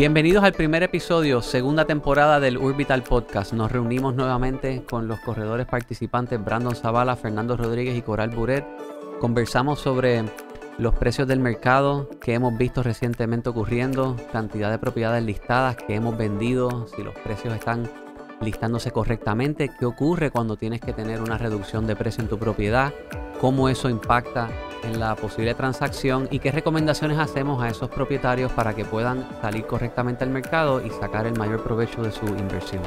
Bienvenidos al primer episodio, segunda temporada del Urbital Podcast. Nos reunimos nuevamente con los corredores participantes Brandon Zavala, Fernando Rodríguez y Coral Buret. Conversamos sobre los precios del mercado que hemos visto recientemente ocurriendo, cantidad de propiedades listadas que hemos vendido, si los precios están listándose correctamente, qué ocurre cuando tienes que tener una reducción de precio en tu propiedad, cómo eso impacta en la posible transacción y qué recomendaciones hacemos a esos propietarios para que puedan salir correctamente al mercado y sacar el mayor provecho de su inversión.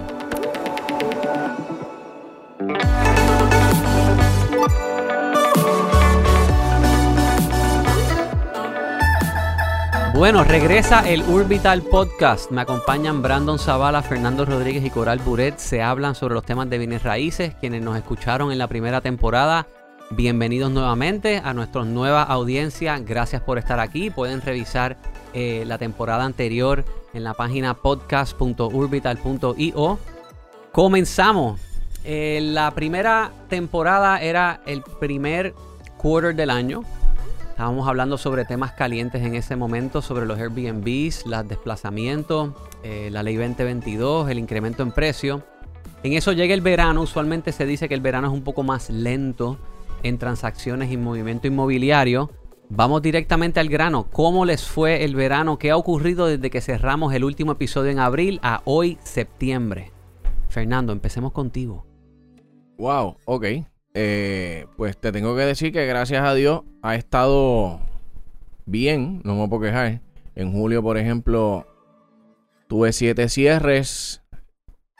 Bueno, regresa el Urbital Podcast. Me acompañan Brandon Zavala, Fernando Rodríguez y Coral Buret. Se hablan sobre los temas de bienes raíces. Quienes nos escucharon en la primera temporada, bienvenidos nuevamente a nuestra nueva audiencia. Gracias por estar aquí. Pueden revisar eh, la temporada anterior en la página podcast.urbital.io. Comenzamos. Eh, la primera temporada era el primer quarter del año. Estábamos hablando sobre temas calientes en ese momento, sobre los Airbnbs, los desplazamientos, eh, la ley 2022, el incremento en precio. En eso llega el verano, usualmente se dice que el verano es un poco más lento en transacciones y movimiento inmobiliario. Vamos directamente al grano. ¿Cómo les fue el verano? ¿Qué ha ocurrido desde que cerramos el último episodio en abril a hoy, septiembre? Fernando, empecemos contigo. Wow, ok. Eh, pues te tengo que decir que gracias a Dios ha estado bien, no me puedo quejar. En julio, por ejemplo, tuve siete cierres,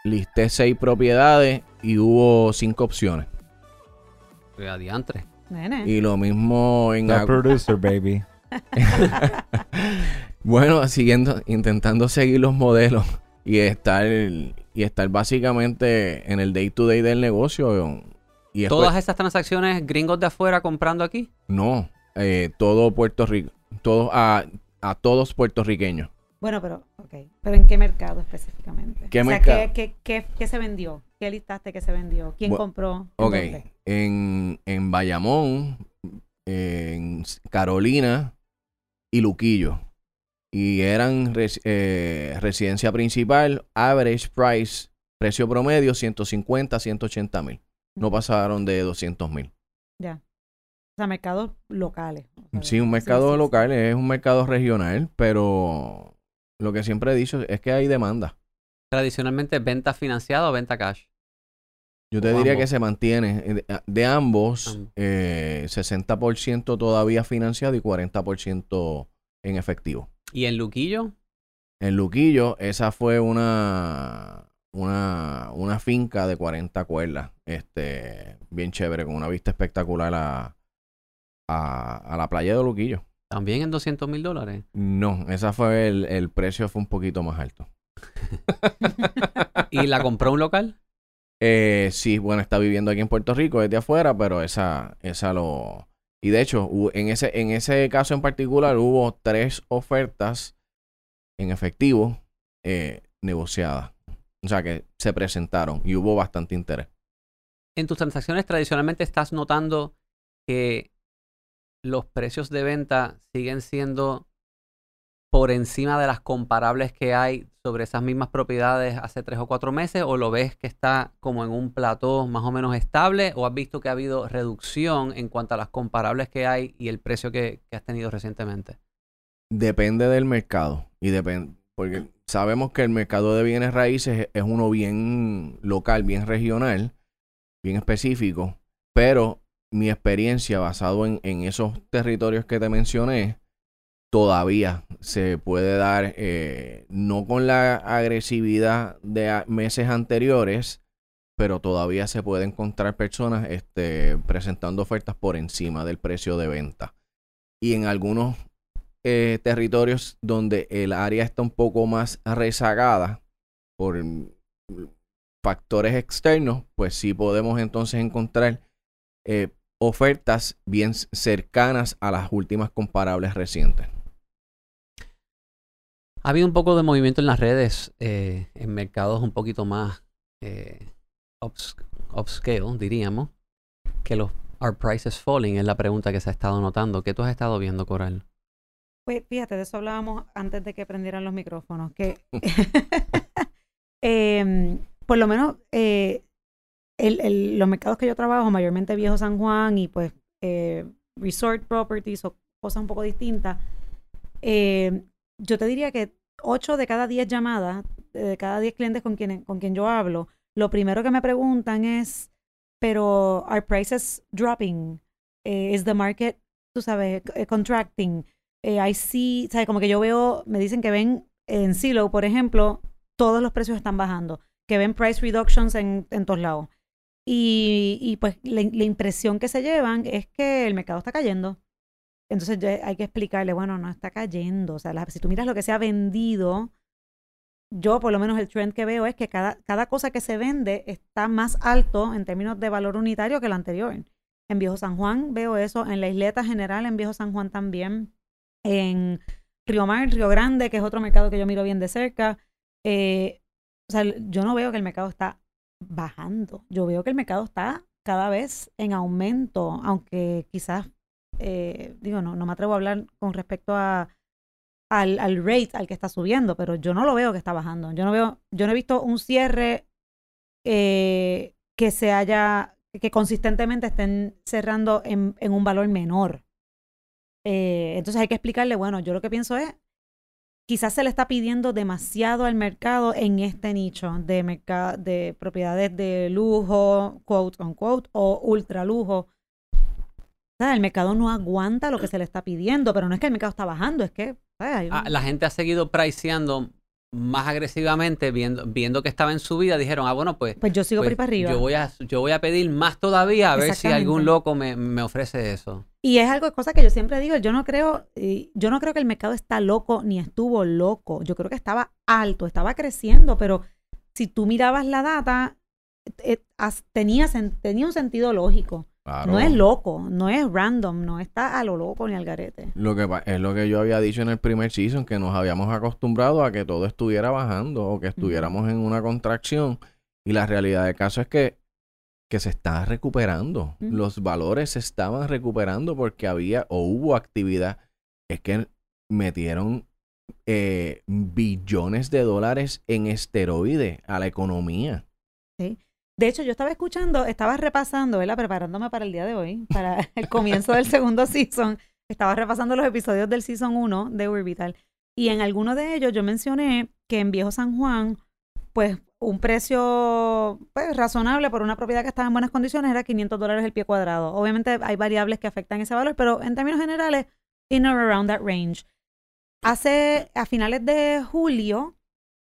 listé seis propiedades y hubo cinco opciones. Adiantre. Nene. Y lo mismo en The producer, baby. bueno, siguiendo, intentando seguir los modelos y estar y estar básicamente en el day to day del negocio. Y después- ¿Todas estas transacciones gringos de afuera comprando aquí? No, eh, todo Puerto Rico, todo a, a todos puertorriqueños. Bueno, pero, ok. ¿Pero en qué mercado específicamente? ¿Qué o sea, mercado? ¿qué, qué, qué, qué se vendió? ¿Qué listaste que se vendió? ¿Quién compró? ¿En Ok, dónde? en, en Bayamón, en Carolina y Luquillo. Y eran res- eh, residencia principal, average price, precio promedio 150, 180 mil. No pasaron de 200 mil. Ya. O sea, mercados locales. o sea, Sí, un mercado sí, sí. local es un mercado regional, pero lo que siempre he dicho es que hay demanda. Tradicionalmente venta financiada o venta cash. Yo te diría ambos. que se mantiene eh, de, de ambos, Ambos. eh, 60% todavía financiado y 40% en efectivo. ¿Y en Luquillo? En Luquillo, esa fue una, una, una finca de 40 cuerdas, este, bien chévere, con una vista espectacular a, a, a la playa de Luquillo. También en 200 mil dólares. No, esa fue el, el precio fue un poquito más alto. ¿Y la compró un local? Eh, sí, bueno, está viviendo aquí en Puerto Rico desde afuera, pero esa, esa lo... Y de hecho, en ese, en ese caso en particular hubo tres ofertas en efectivo eh, negociadas. O sea, que se presentaron y hubo bastante interés. En tus transacciones tradicionalmente estás notando que los precios de venta siguen siendo por encima de las comparables que hay sobre esas mismas propiedades hace tres o cuatro meses o lo ves que está como en un plató más o menos estable o has visto que ha habido reducción en cuanto a las comparables que hay y el precio que, has tenido recientemente? Depende del mercado. Y depende, porque sabemos que el mercado de bienes raíces es- es uno bien local, bien regional, bien específico. Pero mi experiencia basado en esos territorios que te mencioné, todavía se puede dar, eh, no con la agresividad de meses anteriores, pero todavía se puede encontrar personas este, presentando ofertas por encima del precio de venta. Y en algunos eh, territorios donde el área está un poco más rezagada por factores externos, pues sí podemos entonces encontrar eh, ofertas bien cercanas a las últimas comparables recientes. Ha habido un poco de movimiento en las redes, eh, en mercados un poquito más eh, ups- upscale, diríamos, que los are prices falling es la pregunta que se ha estado notando. ¿Qué tú has estado viendo, Coral? Pues fíjate, de eso hablábamos antes de que prendieran los micrófonos, que em, por lo menos eh, el, el- los mercados que yo trabajo, mayormente Viejo San Juan y pues eh, resort properties o cosas un poco distintas, eh, yo te diría que 8 de cada 10 llamadas, de cada 10 clientes con quien, con quien yo hablo, lo primero que me preguntan es, pero ¿are prices dropping? Eh, ¿Is the market, tú sabes, eh, contracting? Eh, I see, ¿sabes? Como que yo veo, me dicen que ven en Silo, por ejemplo, todos los precios están bajando, que ven price reductions en, en todos lados. Y, y pues la, la impresión que se llevan es que el mercado está cayendo. Entonces hay que explicarle, bueno, no está cayendo. O sea, la- si tú miras lo que se ha vendido, yo por lo menos el trend que veo es que cada, cada cosa que se vende está más alto en términos de valor unitario que el anterior. En Viejo San Juan veo eso, en la isleta general, en Viejo San Juan también, en Río Mar, Río Grande, que es otro mercado que yo miro bien de cerca. Eh, o sea, yo no veo que el mercado está bajando. Yo veo que el mercado está cada vez en aumento, aunque quizás, eh, digo, no, no me atrevo a hablar con respecto a, al, al rate al que está subiendo, pero yo no lo veo que está bajando. Yo no veo, yo no he visto un cierre eh, que se haya, que consistentemente estén cerrando en, en un valor menor. Eh, entonces hay que explicarle, bueno, yo lo que pienso es, quizás se le está pidiendo demasiado al mercado en este nicho de, de propiedades de lujo, quote unquote, o ultra lujo. El mercado no aguanta lo que se le está pidiendo, pero no es que el mercado está bajando, es que ¿sabes? Hay un- Ah, la gente ha seguido priceando más agresivamente, viendo, viendo que estaba en subida, dijeron, ah, bueno, pues, pues yo sigo por pues, ahí para arriba. yo voy a yo voy a pedir más todavía a ver si algún loco me, me ofrece eso. Y es algo, cosa que yo siempre digo, yo no creo, yo no creo que el mercado está loco ni estuvo loco. Yo creo que estaba alto, estaba creciendo, pero si tú mirabas la data, eh, as- tenía, sen- tenía un sentido lógico. Claro. No es loco, no es random, no está a lo loco ni al garete. Lo que es lo que yo había dicho en el primer season, que nos habíamos acostumbrado a que todo estuviera bajando o que estuviéramos en una contracción. Y la realidad del caso es que, que se está recuperando. Los valores se estaban recuperando porque había o hubo actividad. Es que metieron eh, billones de dólares en esteroide a la economía. De hecho, yo estaba escuchando, estaba repasando, ¿verdad? Preparándome para el día de hoy, para el comienzo del segundo season. Estaba repasando los episodios del season 1 de Urbital. Y en alguno de ellos yo mencioné que en Viejo San Juan, pues un precio pues, razonable por una propiedad que estaba en buenas condiciones era 500 dólares el pie cuadrado. Obviamente hay variables que afectan ese valor, pero en términos generales, in or around that range. Hace, a finales de julio,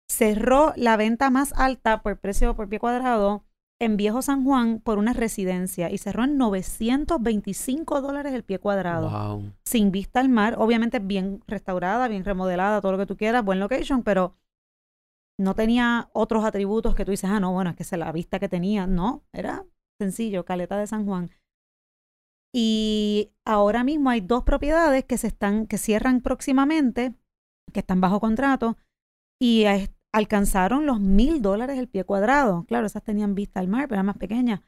cerró la venta más alta por precio por pie cuadrado en Viejo San Juan por una residencia y cerró en 925 dólares el pie cuadrado, Wow. sin vista al mar, obviamente bien restaurada, bien remodelada, todo lo que tú quieras, buen location, pero no tenía otros atributos que tú dices, ah, no, bueno, es que es la vista que tenía, no, era sencillo, Caleta de San Juan. Y ahora mismo hay dos propiedades que se están, que cierran próximamente, que están bajo contrato, y es- alcanzaron los mil dólares el pie cuadrado. Claro, esas tenían vista al mar, pero eran más pequeñas.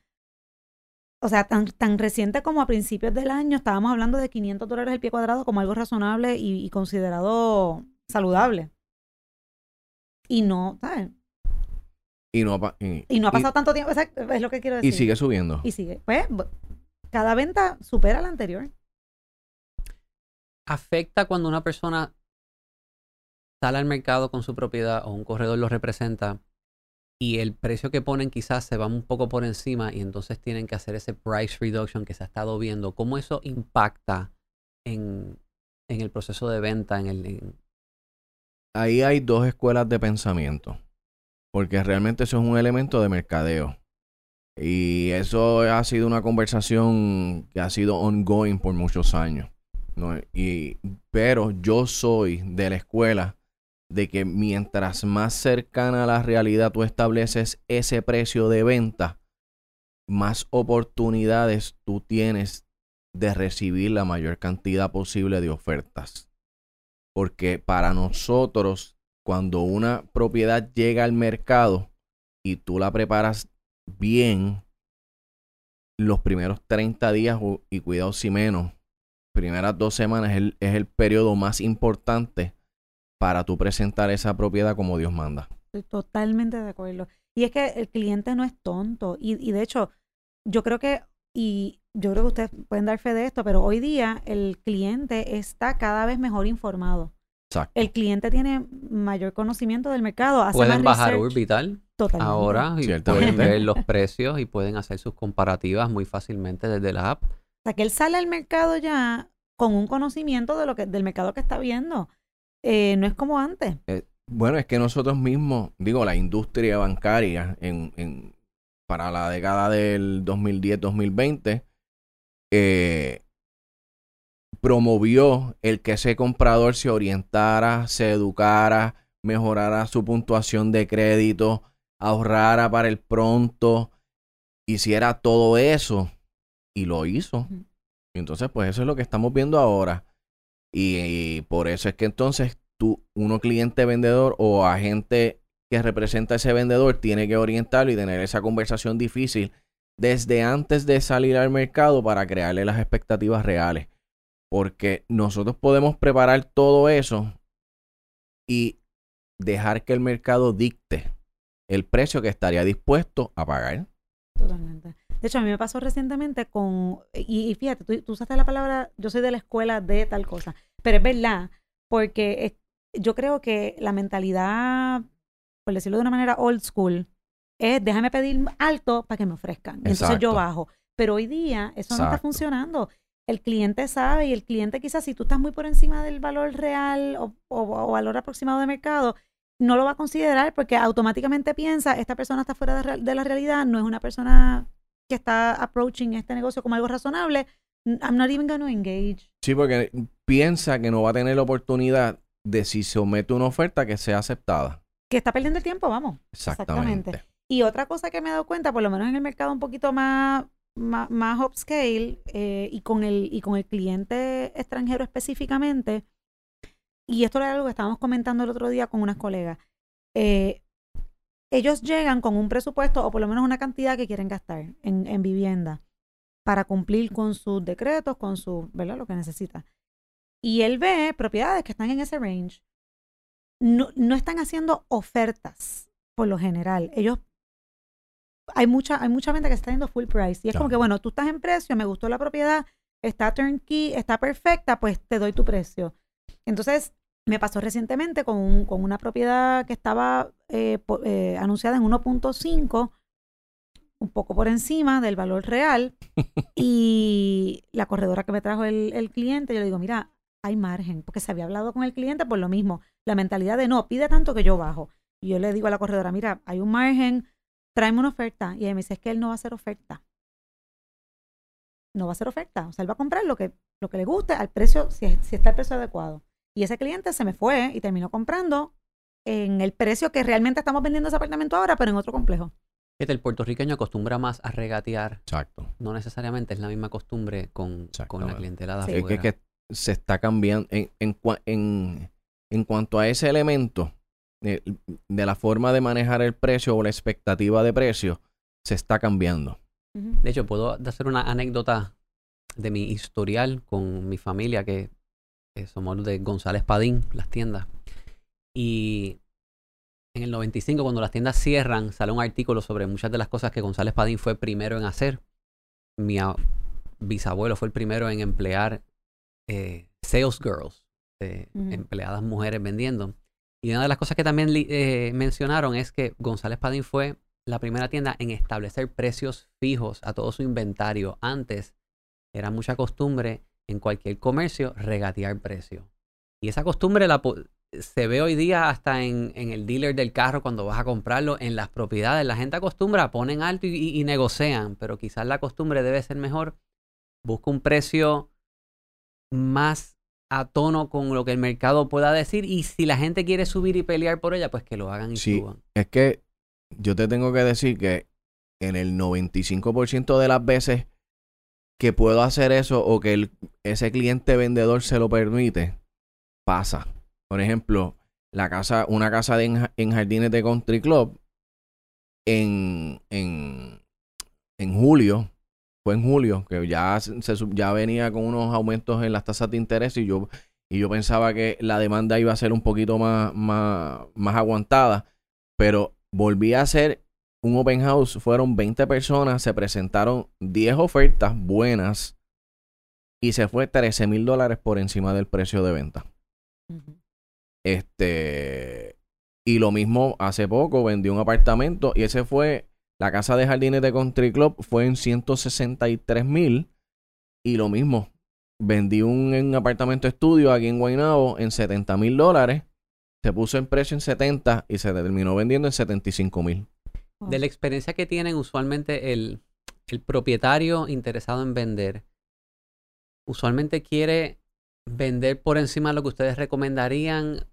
O sea, tan, tan reciente como a principios del año, estábamos hablando de 500 dólares el pie cuadrado como algo razonable y, y considerado saludable. Y no, ¿sabes? Y no, ha y, Y no ha y- pasado tanto tiempo, exacto, es lo que quiero decir. y sigue subiendo. Y sigue. Pues, cada venta supera la anterior. ¿Afecta cuando una persona sale al mercado con su propiedad o un corredor lo representa y el precio que ponen quizás se va un poco por encima y entonces tienen que hacer ese price reduction que se ha estado viendo? ¿Cómo eso impacta en, en el proceso de venta? En el, ahí hay dos escuelas de pensamiento. Porque realmente eso es un elemento de mercadeo. Y eso ha sido una conversación que ha sido ongoing por muchos años. ¿no? Y, pero yo soy de la escuela de que mientras más cercana a la realidad tú estableces ese precio de venta, más oportunidades tú tienes de recibir la mayor cantidad posible de ofertas. Porque para nosotros, cuando una propiedad llega al mercado y tú la preparas bien, los primeros 30 días y cuidado si menos, primeras dos semanas es el, es el periodo más importante para tú presentar esa propiedad como Dios manda. Estoy totalmente de acuerdo. Y es que el cliente no es tonto. Y, y de hecho, yo creo que, y yo creo que ustedes pueden dar fe de esto, pero hoy día el cliente está cada vez mejor informado. Exacto. El cliente tiene mayor conocimiento del mercado. Hace Pueden más bajar research. Orbital Totalmente. ahora y pueden ver los precios y pueden hacer sus comparativas muy fácilmente desde la app. O sea, que él sale al mercado ya con un conocimiento de lo que, del mercado que está viendo. Eh, no es como antes. Bueno, es que nosotros mismos, digo, la industria bancaria en, en- para la década del 2010-2020, eh, promovió el que ese comprador se orientara, se educara, mejorara su puntuación de crédito, ahorrara para el pronto, hiciera todo eso y lo hizo. Entonces, pues eso es lo que estamos viendo ahora. Y, por eso es que entonces tú, uno cliente vendedor o agente que representa a ese vendedor tiene que orientarlo y tener esa conversación difícil desde antes de salir al mercado para crearle las expectativas reales. Porque nosotros podemos preparar todo eso y dejar que el mercado dicte el precio que estaría dispuesto a pagar. Totalmente. De hecho, a mí me pasó recientemente con, y, y fíjate, tú, tú usaste la palabra, yo soy de la escuela de tal cosa, pero es verdad, porque es- yo creo que la mentalidad, por decirlo de una manera old school, es déjame pedir alto para que me ofrezcan. Y Entonces yo Exacto. bajo. Pero hoy día eso no está Exacto. funcionando. El cliente sabe y el cliente quizás si tú estás muy por encima del valor real o, o- o valor aproximado de mercado, no lo va a considerar porque automáticamente piensa, esta persona está fuera de la realidad, no es una persona que está approaching este negocio como algo razonable. I'm not even going to engage. Sí, porque piensa que no va a tener la oportunidad de si somete una oferta que sea aceptada. Que está perdiendo el tiempo, vamos. Exactamente. Y otra cosa que me he dado cuenta, por lo menos en el mercado un poquito más, más, más upscale eh, y, con el, y con el cliente extranjero específicamente, y esto era algo que estábamos comentando el otro día con unas colegas, eh, ellos llegan con un presupuesto o por lo menos una cantidad que quieren gastar en, en vivienda para cumplir con sus decretos, con su, ¿verdad? Lo que necesita. Y él ve propiedades que están en ese range. No, no están haciendo ofertas por lo general. Ellos hay mucha, hay mucha venta que está yendo full price. Y es como que, bueno, tú estás en precio, me gustó la propiedad, está turnkey, está perfecta, pues te doy tu precio. Entonces, me pasó recientemente con, un- con una propiedad que estaba eh, po- eh, anunciada en 1.5, un poco por encima del valor real. y la corredora que me trajo el, el cliente, yo le digo, mira, hay margen, porque se había hablado con el cliente por lo mismo. La mentalidad de no, pide tanto que yo bajo. Y yo le digo a la corredora, mira, hay un margen, tráeme una oferta. Y ella me dice, es que él no va a hacer oferta. No va a hacer oferta. O sea, él va a comprar lo que, lo que le guste al precio, si, si está el precio adecuado. Y ese cliente se me fue y terminó comprando en el precio que realmente estamos vendiendo ese apartamento ahora, pero en otro complejo. Fíjate, el puertorriqueño acostumbra más a regatear. Exacto. No necesariamente es la misma costumbre con, con la clientela de Sí. Es afuera. que, que se está cambiando en, en, en, en cuanto a ese elemento eh, de la forma de manejar el precio o la expectativa de precio, se está cambiando. De hecho, puedo hacer una anécdota de mi historial con mi familia, que eh, somos de González Padín, las tiendas. Y en el 95, cuando las tiendas cierran, sale un artículo sobre muchas de las cosas que González Padín fue primero en hacer. Mi bisabuelo fue el primero en emplear eh, sales girls, eh, empleadas mujeres vendiendo. Y una de las cosas que también eh, mencionaron es que González Padín fue la primera tienda en establecer precios fijos a todo su inventario. Antes era mucha costumbre en cualquier comercio regatear precio. Y esa costumbre la, se ve hoy día hasta en, en el dealer del carro cuando vas a comprarlo, en las propiedades. La gente acostumbra, ponen alto y, y- y negocian, pero quizás la costumbre debe ser mejor. Busca un precio más a tono con lo que el mercado pueda decir y si la gente quiere subir y pelear por ella, pues que lo hagan y Sí. suban. Es que yo te tengo que decir que en el 95% de las veces que puedo hacer eso o que ese cliente vendedor se lo permite, pasa. Por ejemplo, la casa, una casa en Jardines de Country Club en, en, en julio fue en julio, que ya, se, ya venía con unos aumentos en las tasas de interés y yo, y yo pensaba que la demanda iba a ser un poquito más, más, más aguantada, pero volví a hacer un open house, fueron 20 personas, se presentaron 10 ofertas buenas y se fue 13 mil dólares por encima del precio de venta. Este, y lo mismo hace poco vendí un apartamento y ese fue, la casa de jardines de Country Club fue en 163 mil y lo mismo, vendí un, apartamento estudio aquí en Guaynabo en 70 mil dólares, se puso en precio en 70 y se terminó vendiendo en 75 mil. De la experiencia que tienen usualmente el, el propietario interesado en vender, usualmente quiere vender por encima de lo que ustedes recomendarían.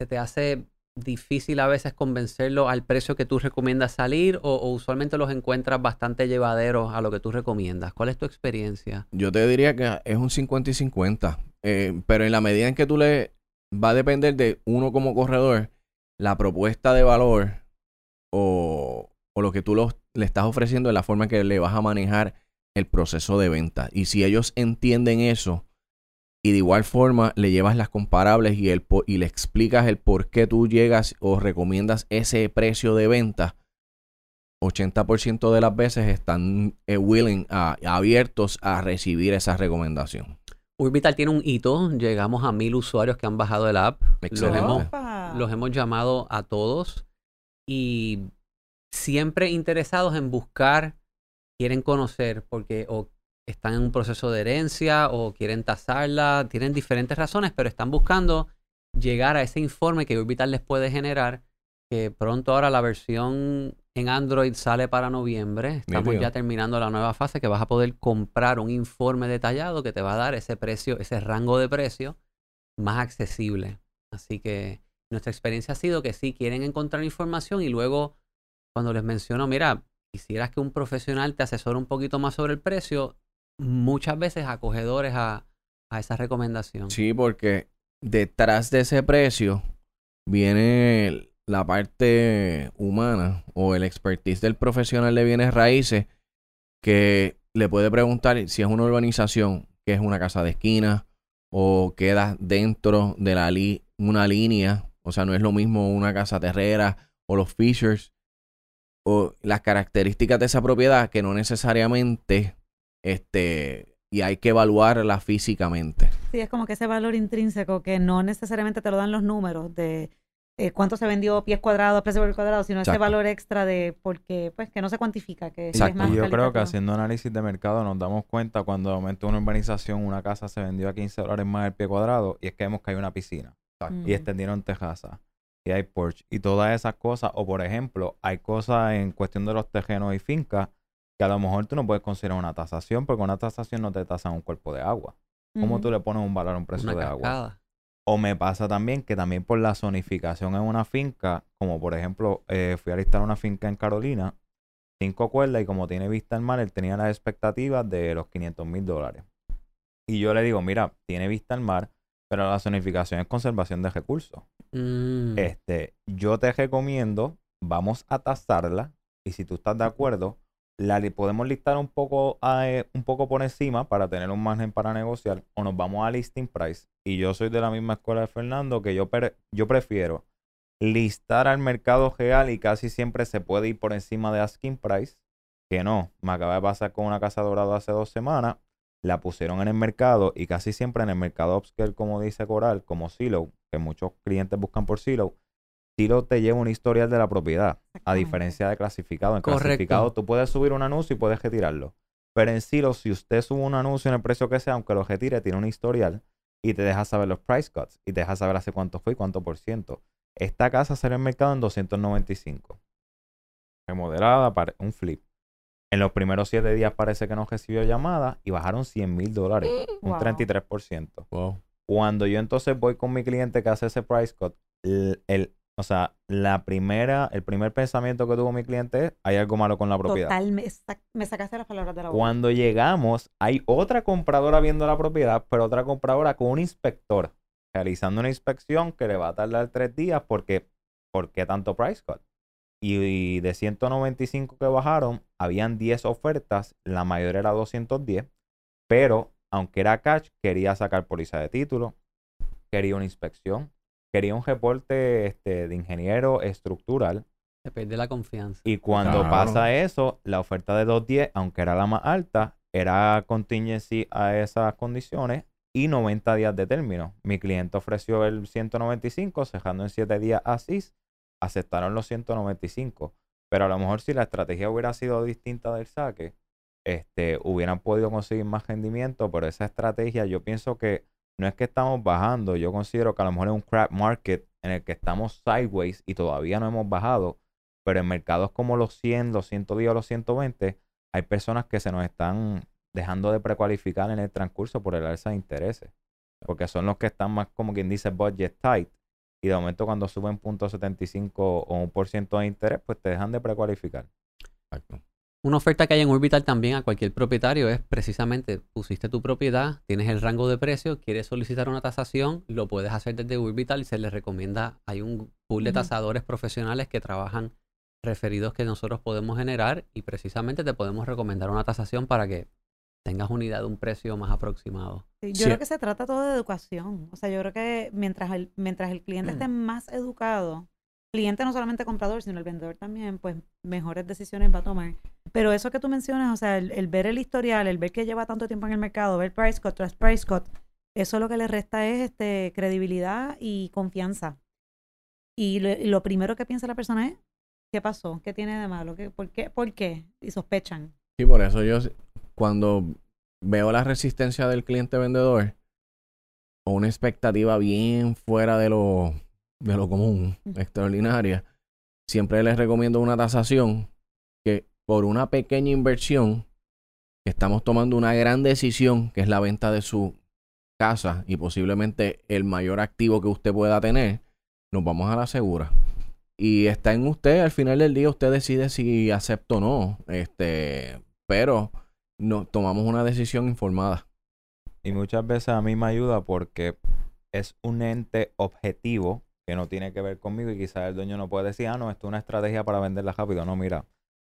¿Se te hace difícil a veces convencerlo al precio que tú recomiendas salir o, usualmente los encuentras bastante llevaderos a lo que tú recomiendas? ¿Cuál es tu experiencia? Yo te diría que es un 50 y 50, eh, pero en la medida en que tú le va a depender de uno como corredor, la propuesta de valor o, o lo que tú le estás ofreciendo en la forma en que le vas a manejar el proceso de venta. Y si ellos entienden eso y de igual forma le llevas las comparables y, el, y le explicas el por qué tú llegas o recomiendas ese precio de venta, 80% de las veces están eh, willing, a, abiertos a recibir esa recomendación. Urbital tiene un hito, llegamos a mil usuarios que han bajado el app. Los hemos, los hemos llamado a todos y siempre interesados en buscar, quieren conocer, porque o están en un proceso de herencia o quieren tasarla, tienen diferentes razones, pero están buscando llegar a ese informe que Orbital les puede generar, que pronto ahora la versión en Android sale para noviembre. Estamos ya terminando la nueva fase que vas a poder comprar un informe detallado que te va a dar ese precio, ese rango de precio más accesible. Así que nuestra experiencia ha sido que sí quieren encontrar información y luego cuando les menciono, mira, quisieras que un profesional te asesore un poquito más sobre el precio, muchas veces acogedores a, esa recomendación. Sí, porque detrás de ese precio viene la parte humana o el expertise del profesional de bienes raíces que le puede preguntar si es una urbanización que es una casa de esquina o queda dentro de la una línea, o sea, no es lo mismo una casa terrera o los features o las características de esa propiedad que no necesariamente este y hay que evaluarla físicamente. Sí, es como que ese valor intrínseco que no necesariamente te lo dan los números de eh, cuánto se vendió pies cuadrados, precio por cuadrado, sino ese valor extra de porque pues que no se cuantifica, que es más y yo creo que haciendo análisis de mercado nos damos cuenta cuando de momento una urbanización, una casa se vendió a 15 dólares más el pie cuadrado y es que vemos que hay una piscina y extendieron tejasa y hay porch y todas esas cosas. O por ejemplo, hay cosas en cuestión de los tejenos y fincas que a lo mejor tú no puedes considerar una tasación porque una tasación no te tasa un cuerpo de agua. ¿Cómo tú le pones un valor a un precio de agua? O me pasa también que también por la zonificación en una finca, como por ejemplo, eh, fui a listar una finca en Carolina, cinco cuerdas y como tiene vista al mar, él tenía las expectativas de los 500 mil dólares. Y yo le digo, mira, tiene vista al mar, pero la zonificación es conservación de recursos. Mm. Este, yo te recomiendo, vamos a tasarla y si tú estás de acuerdo, la podemos listar un poco, eh, un poco por encima para tener un margen para negociar o nos vamos a listing price. Y yo soy de la misma escuela de Fernando que yo, yo prefiero listar al mercado real y casi siempre se puede ir por encima de asking price. Que no, me acaba de pasar con una casa dorada hace dos semanas la pusieron en el mercado y casi siempre en el mercado upscale, como dice Coral, como Silo, que muchos clientes buscan por Silo, Silo te lleva un historial de la propiedad, a diferencia de clasificado. En clasificado tú puedes subir un anuncio y puedes retirarlo. Pero en Silo, si usted sube un anuncio en el precio que sea, aunque lo retire, tiene un historial y te deja saber los price cuts y te deja saber hace cuánto fue y cuánto por ciento. Esta casa sale en el mercado en 295. Remodelada para un flip. En los primeros siete días parece que no recibió llamada y bajaron 100 mil dólares, un 33%. Cuando yo entonces voy con mi cliente que hace ese price cut, el, o sea, la primera, el primer pensamiento que tuvo mi cliente es, hay algo malo con la propiedad. Total, me, sacaste las palabras de la boca. Cuando llegamos, hay otra compradora viendo la propiedad, pero otra compradora con un inspector realizando una inspección que le va a tardar tres días porque, ¿por qué tanto price cut? Y de 195 que bajaron, habían 10 ofertas, la mayoría era 210, pero aunque era cash, quería sacar póliza de título, quería una inspección, quería un reporte este, de ingeniero estructural. Se pierde la confianza. Y cuando pasa eso, la oferta de 210, aunque era la más alta, era contingency a esas condiciones y 90 días de término. Mi cliente ofreció el 195, cejando en 7 días así, aceptaron los 195. Pero a lo mejor si la estrategia hubiera sido distinta del saque, este, hubieran podido conseguir más rendimiento, pero esa estrategia yo pienso que no es que estamos bajando, yo considero que a lo mejor es un crap market en el que estamos sideways y todavía no hemos bajado, pero en mercados como los 100, los 110 o los 120, hay personas que se nos están dejando de precualificar en el transcurso por el alza de intereses, porque son los que están más como quien dice budget tight y de momento cuando suben 0.75 o un por ciento de interés, pues te dejan de precualificar. Exacto. Una oferta que hay en Orbital también a cualquier propietario es precisamente, pusiste tu propiedad, tienes el rango de precio, quieres solicitar una tasación, lo puedes hacer desde Orbital y se les recomienda, hay un pool de tasadores profesionales que trabajan referidos que nosotros podemos generar y precisamente te podemos recomendar una tasación para que tengas unidad de un precio más aproximado. yo creo que se trata todo de educación. O sea, yo creo que mientras el, mientras el cliente esté más educado, cliente no solamente comprador, sino el vendedor también, pues mejores decisiones va a tomar. Pero eso que tú mencionas, o sea, el, ver el historial, el ver que lleva tanto tiempo en el mercado, ver price cut tras price cut, eso lo que le resta es este credibilidad y confianza. Y lo, primero que piensa la persona es, ¿qué pasó? ¿Qué tiene de malo? ¿Qué, por, qué, ¿Por qué? Y sospechan. Sí, por eso yo cuando veo la resistencia del cliente vendedor o una expectativa bien fuera de lo de lo común, extraordinaria, siempre les recomiendo una tasación que por una pequeña inversión, estamos tomando una gran decisión, que es la venta de su casa y posiblemente el mayor activo que usted pueda tener, nos vamos a la segura. Y está en usted, al final del día usted decide si acepta o no. Este, pero no, tomamos una decisión informada. Y muchas veces a mí me ayuda porque es un ente objetivo que no tiene que ver conmigo y quizás el dueño no puede decir, ah, no, esto es una estrategia para venderla rápido. No, mira,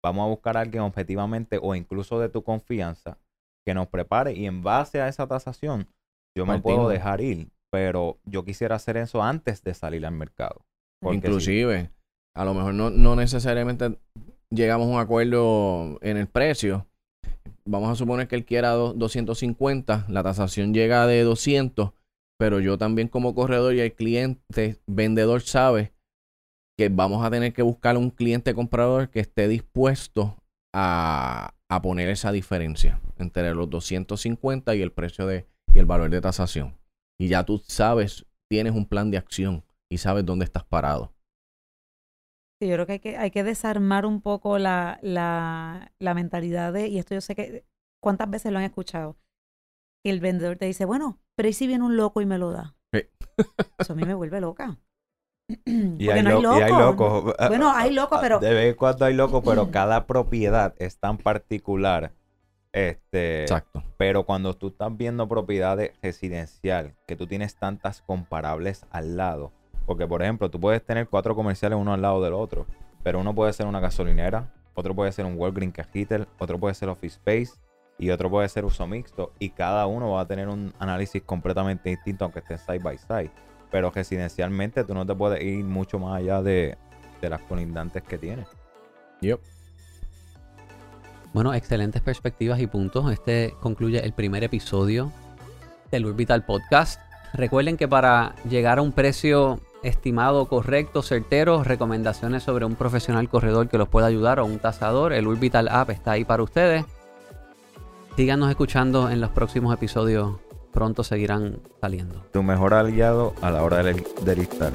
vamos a buscar a alguien objetivamente o incluso de tu confianza que nos prepare y en base a esa tasación yo me puedo dejar ir, pero yo quisiera hacer eso antes de salir al mercado. Inclusive, a lo mejor no, no necesariamente llegamos a un acuerdo en el precio. Vamos a suponer que él quiera 250, la tasación llega de 200 pero yo también como corredor y el cliente vendedor sabe que vamos a tener que buscar un cliente comprador que esté dispuesto a, poner esa diferencia entre los 250 y el precio de y el valor de tasación. Y ya tú sabes, tienes un plan de acción y sabes dónde estás parado. Sí, yo creo que hay que, hay que desarmar un poco la, la, la mentalidad de, y esto yo sé que, ¿cuántas veces lo han escuchado? el vendedor te dice, bueno, pero ¿y si viene un loco y me lo da? Eso a mí me vuelve loca. y, hay locos. Bueno, hay locos, pero... De vez en cuando hay locos, pero cada propiedad es tan particular. Este, Exacto. Pero cuando tú estás viendo propiedades residencial, que tú tienes tantas comparables al lado, porque por ejemplo, tú puedes tener cuatro comerciales uno al lado del otro, pero uno puede ser una gasolinera, otro puede ser un Walgreens Cajitel, otro puede ser Office Space, y otro puede ser uso mixto y cada uno va a tener un análisis completamente distinto aunque estén side by side. Pero residencialmente tú no te puedes ir mucho más allá de, las colindantes que tienes. Yep. Bueno, excelentes perspectivas y puntos. Este concluye el primer episodio del Orbital Podcast. Recuerden que para llegar a un precio estimado correcto, certero, recomendaciones sobre un profesional corredor que los pueda ayudar o un tasador, el Orbital App está ahí para ustedes. Síganos escuchando en los próximos episodios. Pronto seguirán saliendo. Tu mejor aliado a la hora de listar.